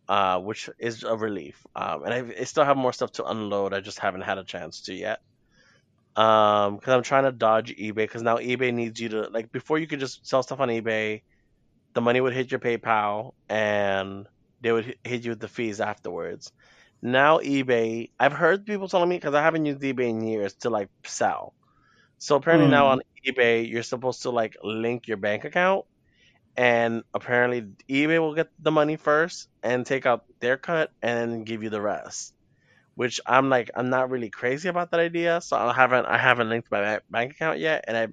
uh, which is a relief. Um, and I, I still have more stuff to unload. I just haven't had a chance to yet. Um, because I'm trying to dodge eBay because now eBay needs you to like before you could just sell stuff on eBay, the money would hit your PayPal and they would hit you with the fees afterwards. Now eBay, I've heard people telling me because I haven't used eBay in years to like sell. So apparently now
Mm.
on eBay, you're supposed to like link your bank account, and apparently eBay will get the money first and take out their cut and then give you the rest. Which I'm like, I'm not really crazy about that idea, so I haven't I haven't linked my bank account yet, and I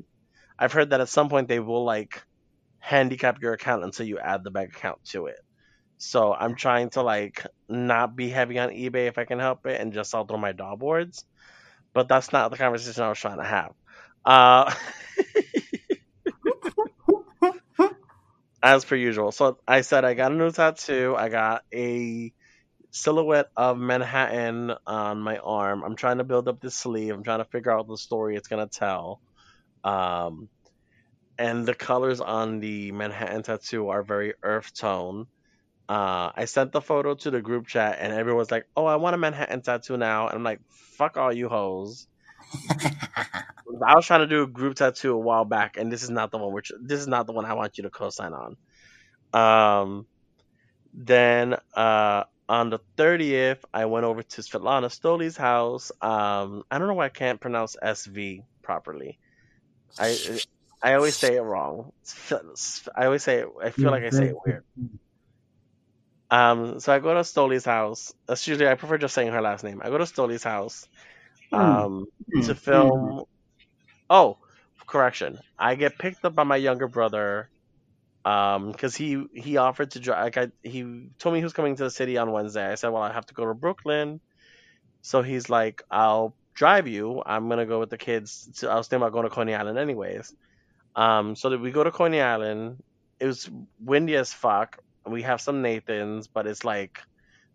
I've heard that at some point they will like handicap your account until you add the bank account to it. So I'm trying to like not be heavy on eBay if I can help it and just sell through my doll boards. But that's not the conversation I was trying to have. Uh, as per usual. So I said I got a new tattoo. I got a silhouette of Manhattan on my arm. I'm trying to build up the sleeve. I'm trying to figure out the story it's gonna tell. Um, and the colors on the Manhattan tattoo are very earth tone. Uh, I sent the photo to the group chat, and everyone's like, "Oh, I want a Manhattan tattoo now." And I'm like, "Fuck all you hoes." I was trying to do a group tattoo a while back, and this is not the one. Which this is not the one I want you to co-sign on. Um, then uh, on the thirtieth, I went over to Svetlana Stoli's house. Um, I don't know why I can't pronounce SV properly. I I always say it wrong. I always say it, I feel like I say it weird. Um, so I go to Stoli's house. That's usually I prefer just saying her last name. I go to Stoli's house um, to film. Oh, correction. I get picked up by my younger brother um because he he offered to drive like I, he told me he was coming to the city on wednesday i said well i have to go to brooklyn so he's like i'll drive you i'm gonna go with the kids to, i was thinking about going to coney island anyways um so that we go to coney island it was windy as fuck we have some nathans but it's like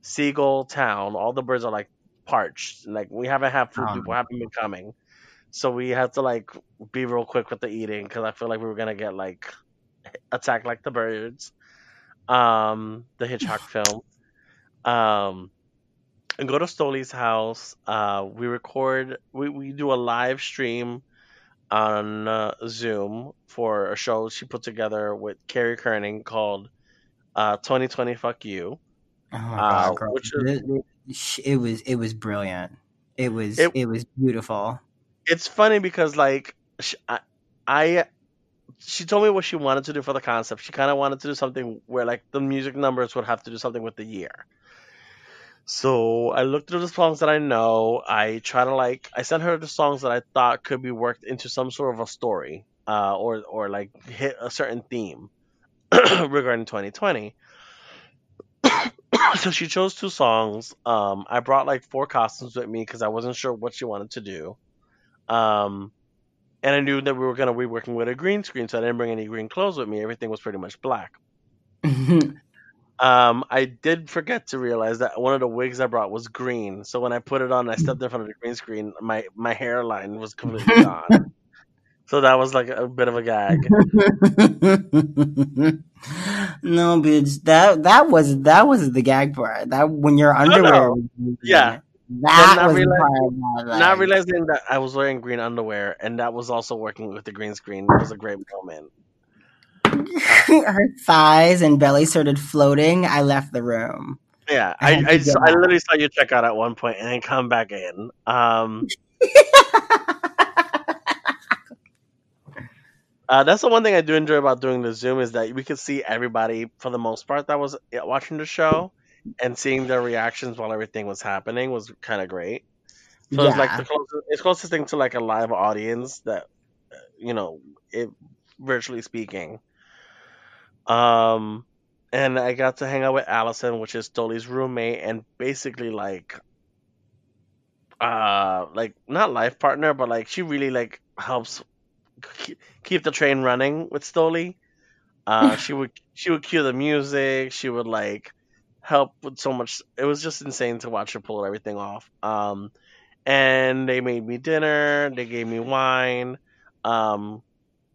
seagull town. All the birds are like parched. Like we haven't had food
Oh,
people haven't been coming. So we had to like be real quick with the eating because i feel like we were gonna get like attack like the birds. Um the hitchcock film. Um and go to stoli's house. Uh we record we, we do a live stream on uh, zoom for a show she put together with carrie kerning called uh 2020 fuck you.
Oh my
uh,
god,
which is-
It, it- was it was brilliant. It was
It-
it, was beautiful.
it's funny because like sh I, I she told me what she wanted to do for the concept. She kind of wanted to do something where like the music numbers would have to do something with the year. So i looked through the songs that i know. I try to like i sent her the songs that i thought could be worked into some sort of a story uh, or or like hit a certain theme regarding 2020 so she chose two songs um i brought like four costumes with me because i wasn't sure what she wanted to do um and I knew that we were going to be working with a green screen, so I didn't bring any green clothes with me. Everything was pretty much black. Um, I did forget to realize that one of the wigs I brought was green, so when I put it on, I stepped in front of the green screen. My my hairline was completely gone, so that was like a bit of a gag.
no, bitch. That that was that was the gag part. That when your underwear.
no. Yeah.
That
not
was the
realize-
part that, like,
Not realizing that I was wearing green underwear, and that was also working with the green screen was a great moment.
her thighs and belly started floating. I left the room.
Yeah,
I
I I, I literally saw you check out at one point and then come back in. Um, Uh, that's the one thing I do enjoy about doing the Zoom is that we could see everybody for the most part that was watching the show, and seeing their reactions while everything was happening was kind of great. So it's like the closest, it's closest thing to like a live audience that, uh, you know, it virtually speaking. Um, and I got to hang out with Allison, which is Stoli's roommate, and basically like, uh, like not life partner, but like she really like helps keep, the train running with Stoli. Uh, she would she would cue the music. She would like help with so much. It was just insane to watch her pull everything off. Um, and they made me dinner. They gave me wine. Um,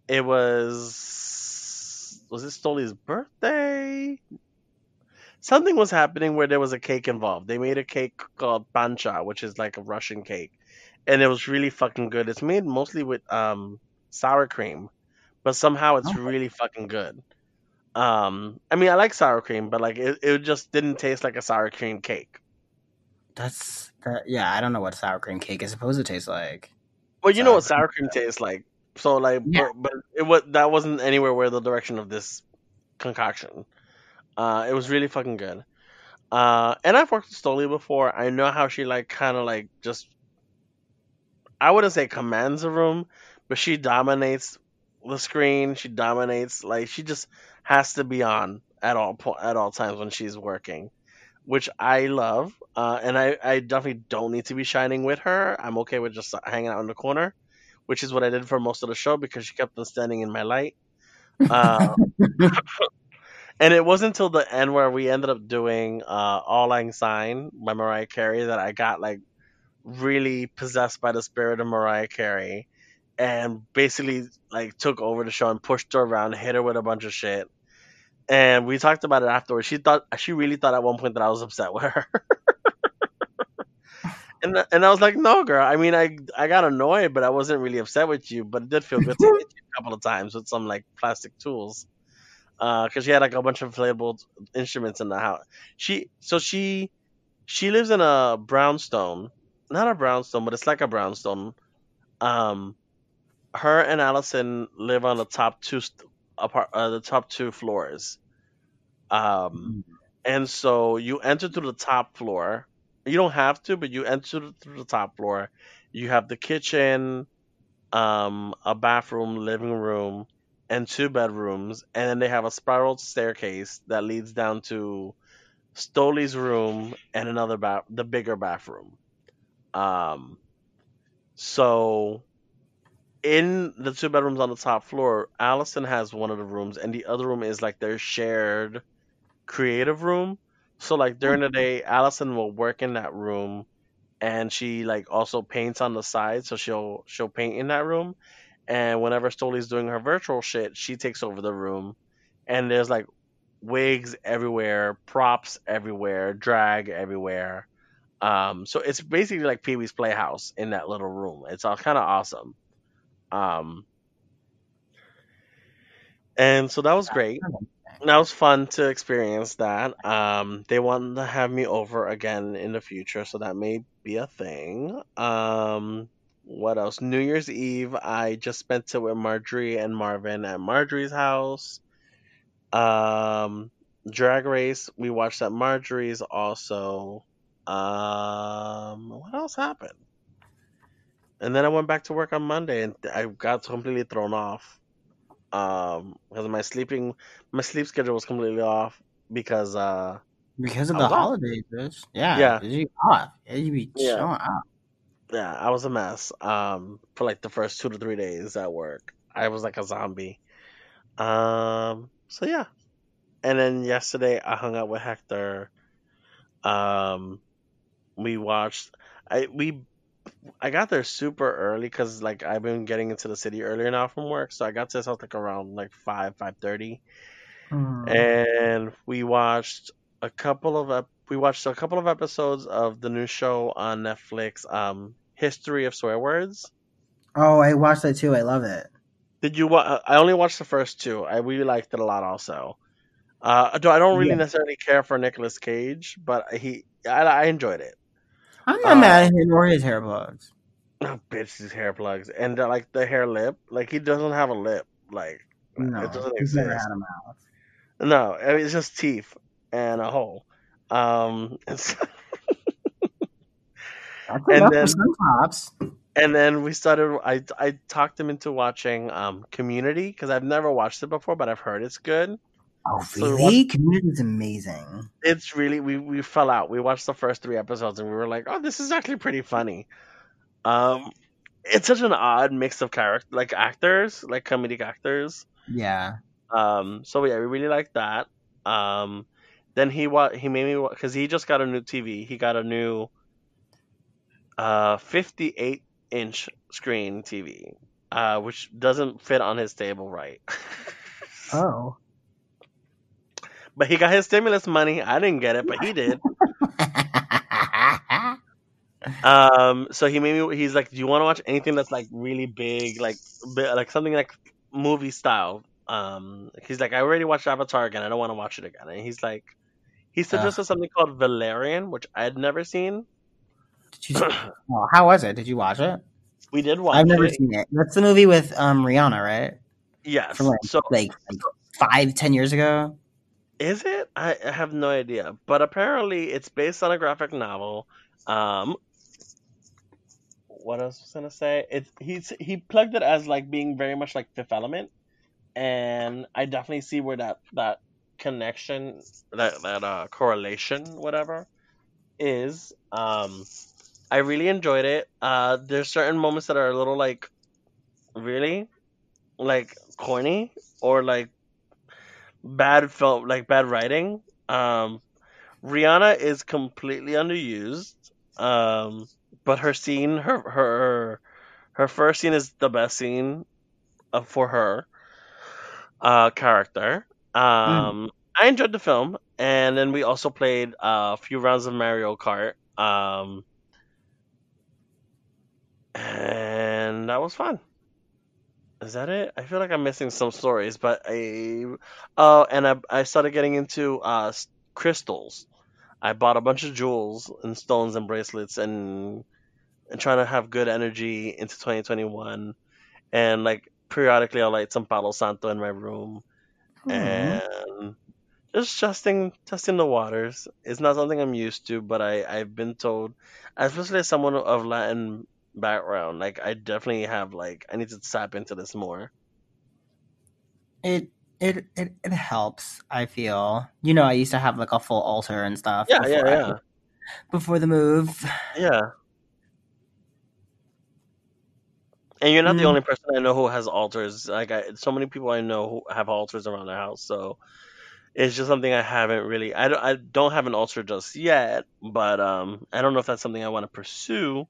it was was it Stoli's birthday? Something was happening where there was a cake involved. They made a cake called pancha, which is like a Russian cake, and it was really fucking good. It's made mostly with um sour cream, but somehow it's
Okay.
really fucking good. Um, I mean, I like sour cream, but like it, it just didn't taste like a sour cream cake.
That's that. Yeah, I don't know what sour cream cake is supposed to taste like.
Well, you know
Sour
what
cream.
sour cream tastes like. So like,
Yeah.
but, but it was that wasn't anywhere where the direction of this concoction. Uh, it was really fucking good. Uh, and I've worked with Stoli before. I know how she like kind of like just. I wouldn't say commands a room, but she dominates the screen. She dominates like she just has to be on at all po- at all times when she's working, which I love. Uh, and I I definitely don't need to be shining with her. I'm okay with just hanging out in the corner, which is what I did for most of the show because she kept on standing in my light. Uh, and it wasn't until the end where we ended up doing uh, "Auld Lang Syne" by Mariah Carey that I got like really possessed by the spirit of Mariah Carey, and basically like took over the show and pushed her around, hit her with a bunch of shit. And we talked about it afterwards. She thought she really thought at one point that I was upset with her. And, and I was like, no, girl. I mean, I I got annoyed, but I wasn't really upset with you. But it did feel good to hit you a couple of times with some like plastic tools, because she had like a bunch of inflatable instruments in the house. She so she she lives in a brownstone, not a brownstone, but it's like a brownstone. Um, her and Allison live on the top two st- apart, uh, the top two floors. Um, and so you enter through the top floor. You don't have to, but you enter through the top floor. You have the kitchen, um, a bathroom, living room, and two bedrooms, and then they have a spiral staircase that leads down to Stoli's room and another bath, the bigger bathroom. Um, so in the two bedrooms on the top floor, Allison has one of the rooms, and the other room is like their shared creative room. So like during the day, Allison will work in that room, and she like also paints on the side. So she'll she'll paint in that room, and whenever Stoli's doing her virtual shit, she takes over the room, and there's like wigs everywhere, props everywhere, drag everywhere. Um, so it's basically like Pee Wee's Playhouse in that little room. It's all kind of awesome. Um, and so that was great. That was fun to experience that. Um, they want to have me over again in the future, so that may be a thing. Um, what else? New Year's Eve, I just spent it with Marjorie and Marvin at Marjorie's house. Um, Drag Race, we watched at Marjorie's also. Um, what else happened? And then I went back to work on Monday, and I got completely thrown off. Um, because my sleeping, my sleep schedule was completely off because uh,
Because of the holidays, bitch. Yeah.
Yeah.
You off. Yeah, you be
Yeah. yeah, I was a mess. Um, for like the first two to three days at work, I was like a zombie. Um, so yeah, and then yesterday I hung out with Hector. Um, we watched. I we I got there super early because like I've been getting into the city earlier now from work, so I got to his house like around like five five thirty,
Mm.
and we watched a couple of ep- we watched a couple of episodes of the new show on Netflix, um, History of Swear Words.
Oh, I watched that too. I love it.
Did you? Wa- I only watched the first two. I really liked it a lot. Also, uh, I don't really
Yeah.
necessarily care for Nicolas Cage, but he, I, I enjoyed it.
I'm not
Uh,
mad at him or his hair plugs.
Oh, bitch, these hair plugs and uh, like the hair lip, like he doesn't have a lip, like
No,
it doesn't
he's never
exist.
had a mouth.
No, I mean, it's just teeth and a hole. Um, and so, And then-. And then we started. I I talked him into watching um Community because I've never watched it before, but I've heard it's good.
Oh,
So
really? Community is amazing.
It's really we we fell out. We watched the first three episodes and we were like, oh, this is actually pretty funny. Um, it's such an odd mix of character, like actors, like comedic actors.
Yeah.
Um, so yeah, we really like that. Um, then he wa he made me because he just got a new TV. He got a new uh 58 inch screen TV, uh, which doesn't fit on his table right.
Oh.
But he got his stimulus money. I didn't get it, but he did. Um, so he made me. He's like, "Do you want to watch anything that's like really big, like like something like movie style?" Um, he's like, "I already watched Avatar again. I don't want to watch it again." And he's like, he suggested something called Valerian, which I had never seen.
Did you, well, how was it? Did you watch it?
We did watch it.
I've never
it.
seen it. That's the movie with um Rihanna, right?
Yes.
From like,
So
like like five, ten years ago.
Is it? I, have no idea. But apparently, it's based on a graphic novel. Um, what else was gonna say? It's he's he plugged it as like being very much like Fifth Element, and I definitely see where that that connection, that that uh, correlation, whatever, is. Um, I really enjoyed it. Uh, there's certain moments that are a little like, really, like corny or like bad film like bad writing. Um rihanna is completely underused. Um but her scene her her her first scene is the best scene uh, for her uh character. Um i enjoyed the film and then we also played uh, a few rounds of mario kart. Um and that was fun is that it? I feel like I'm missing some stories, but I oh, and I I started getting into uh crystals. I bought a bunch of jewels and stones and bracelets and and trying to have good energy into 2021. And like periodically, I'll light some Palo Santo in my room
Hmm.
and just testing testing the waters. It's not something I'm used to, but I I've been told, especially as someone of Latin background, like I definitely have like I need to tap into this more.
It it it it helps. I feel. You know, I used to have like a full altar and stuff.
Yeah, yeah,
before I-
yeah,
before the move.
yeah. And you're not the
Mm.
only person I know who has altars. Like I, so many people I know who have altars around their house. So it's just something I haven't really. I don't. I don't have an altar just yet, but um, I don't know if that's something I want to pursue.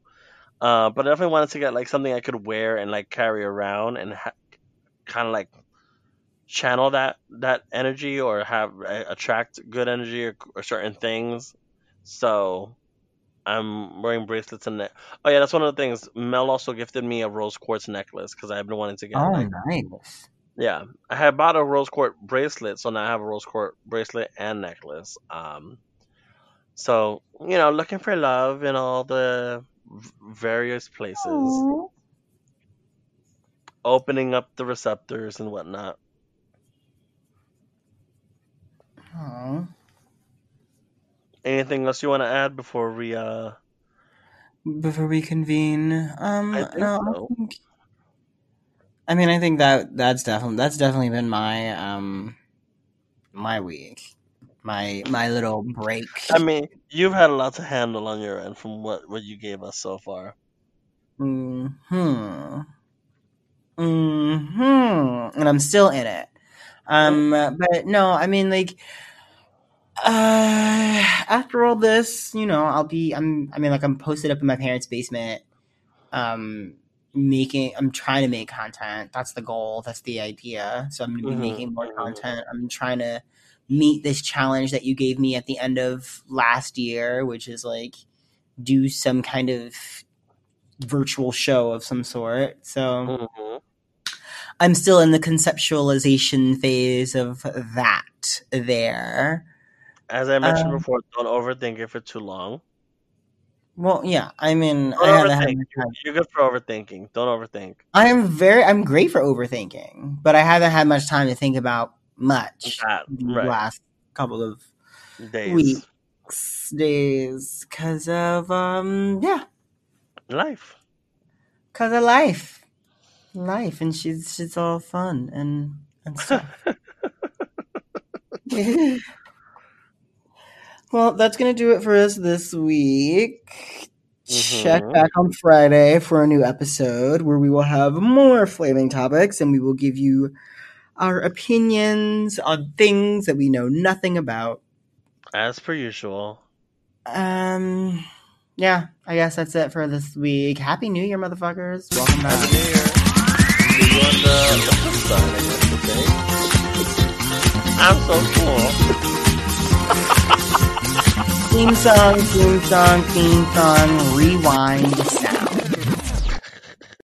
Uh, but I definitely wanted to get like something I could wear and like carry around and ha- kind of like channel that that energy or have uh, attract good energy or, or certain things. So I'm wearing bracelets and ne- oh yeah, that's one of the things. Mel also gifted me a rose quartz necklace because I've been wanting to get
Oh,
like
nice.
yeah, I had bought a rose quartz bracelet, so now I have a rose quartz bracelet and necklace. Um, so you know, looking for love in all the various places,
Aw.
opening up the receptors and whatnot.
Aw.
Anything else you want to add before we uh?
Before we convene, um, no,
so.
I think. I mean, I think that that's definitely that's definitely been my um my week, my my little break.
I mean, you've had a lot to handle on your end from what what you gave us so far.
Hmm. Hmm. And I'm still in it. Um. But no, I mean, like, uh, after all this, you know, I'll be. I'm. I mean, like, I'm posted up in my parents' basement. Um, making. I'm trying to make content. That's the goal. That's the idea. So I'm gonna be
Mhm,
making more content. I'm trying to meet this challenge that you gave me at the end of last year, which is like do some kind of virtual show of some sort. So
hmm
I'm still in the conceptualization phase of that there.
As I mentioned
Um,
before, don't overthink it for too long.
Well, yeah, I mean,
Don't
I
overthink. You're good for overthinking. Don't overthink.
I am very, I'm great for overthinking, but I haven't had much time to think about much
That right
last couple of
days.
weeks, days, because of um, yeah,
Life.
Cause of life, life, and she's she's all fun and and stuff. well, that's gonna do it for us this week. Check
Mhm.
back on Friday for a new episode where we will have more flaming topics and we will give you our opinions on things that we know nothing about.
As per usual.
Um, yeah, I guess that's it for this week. Happy New Year, motherfuckers! Welcome
Happy
back.
New Year. See you on the, the flip I guess to say. I'm so cool.
Theme song, theme song, theme song, rewind sound.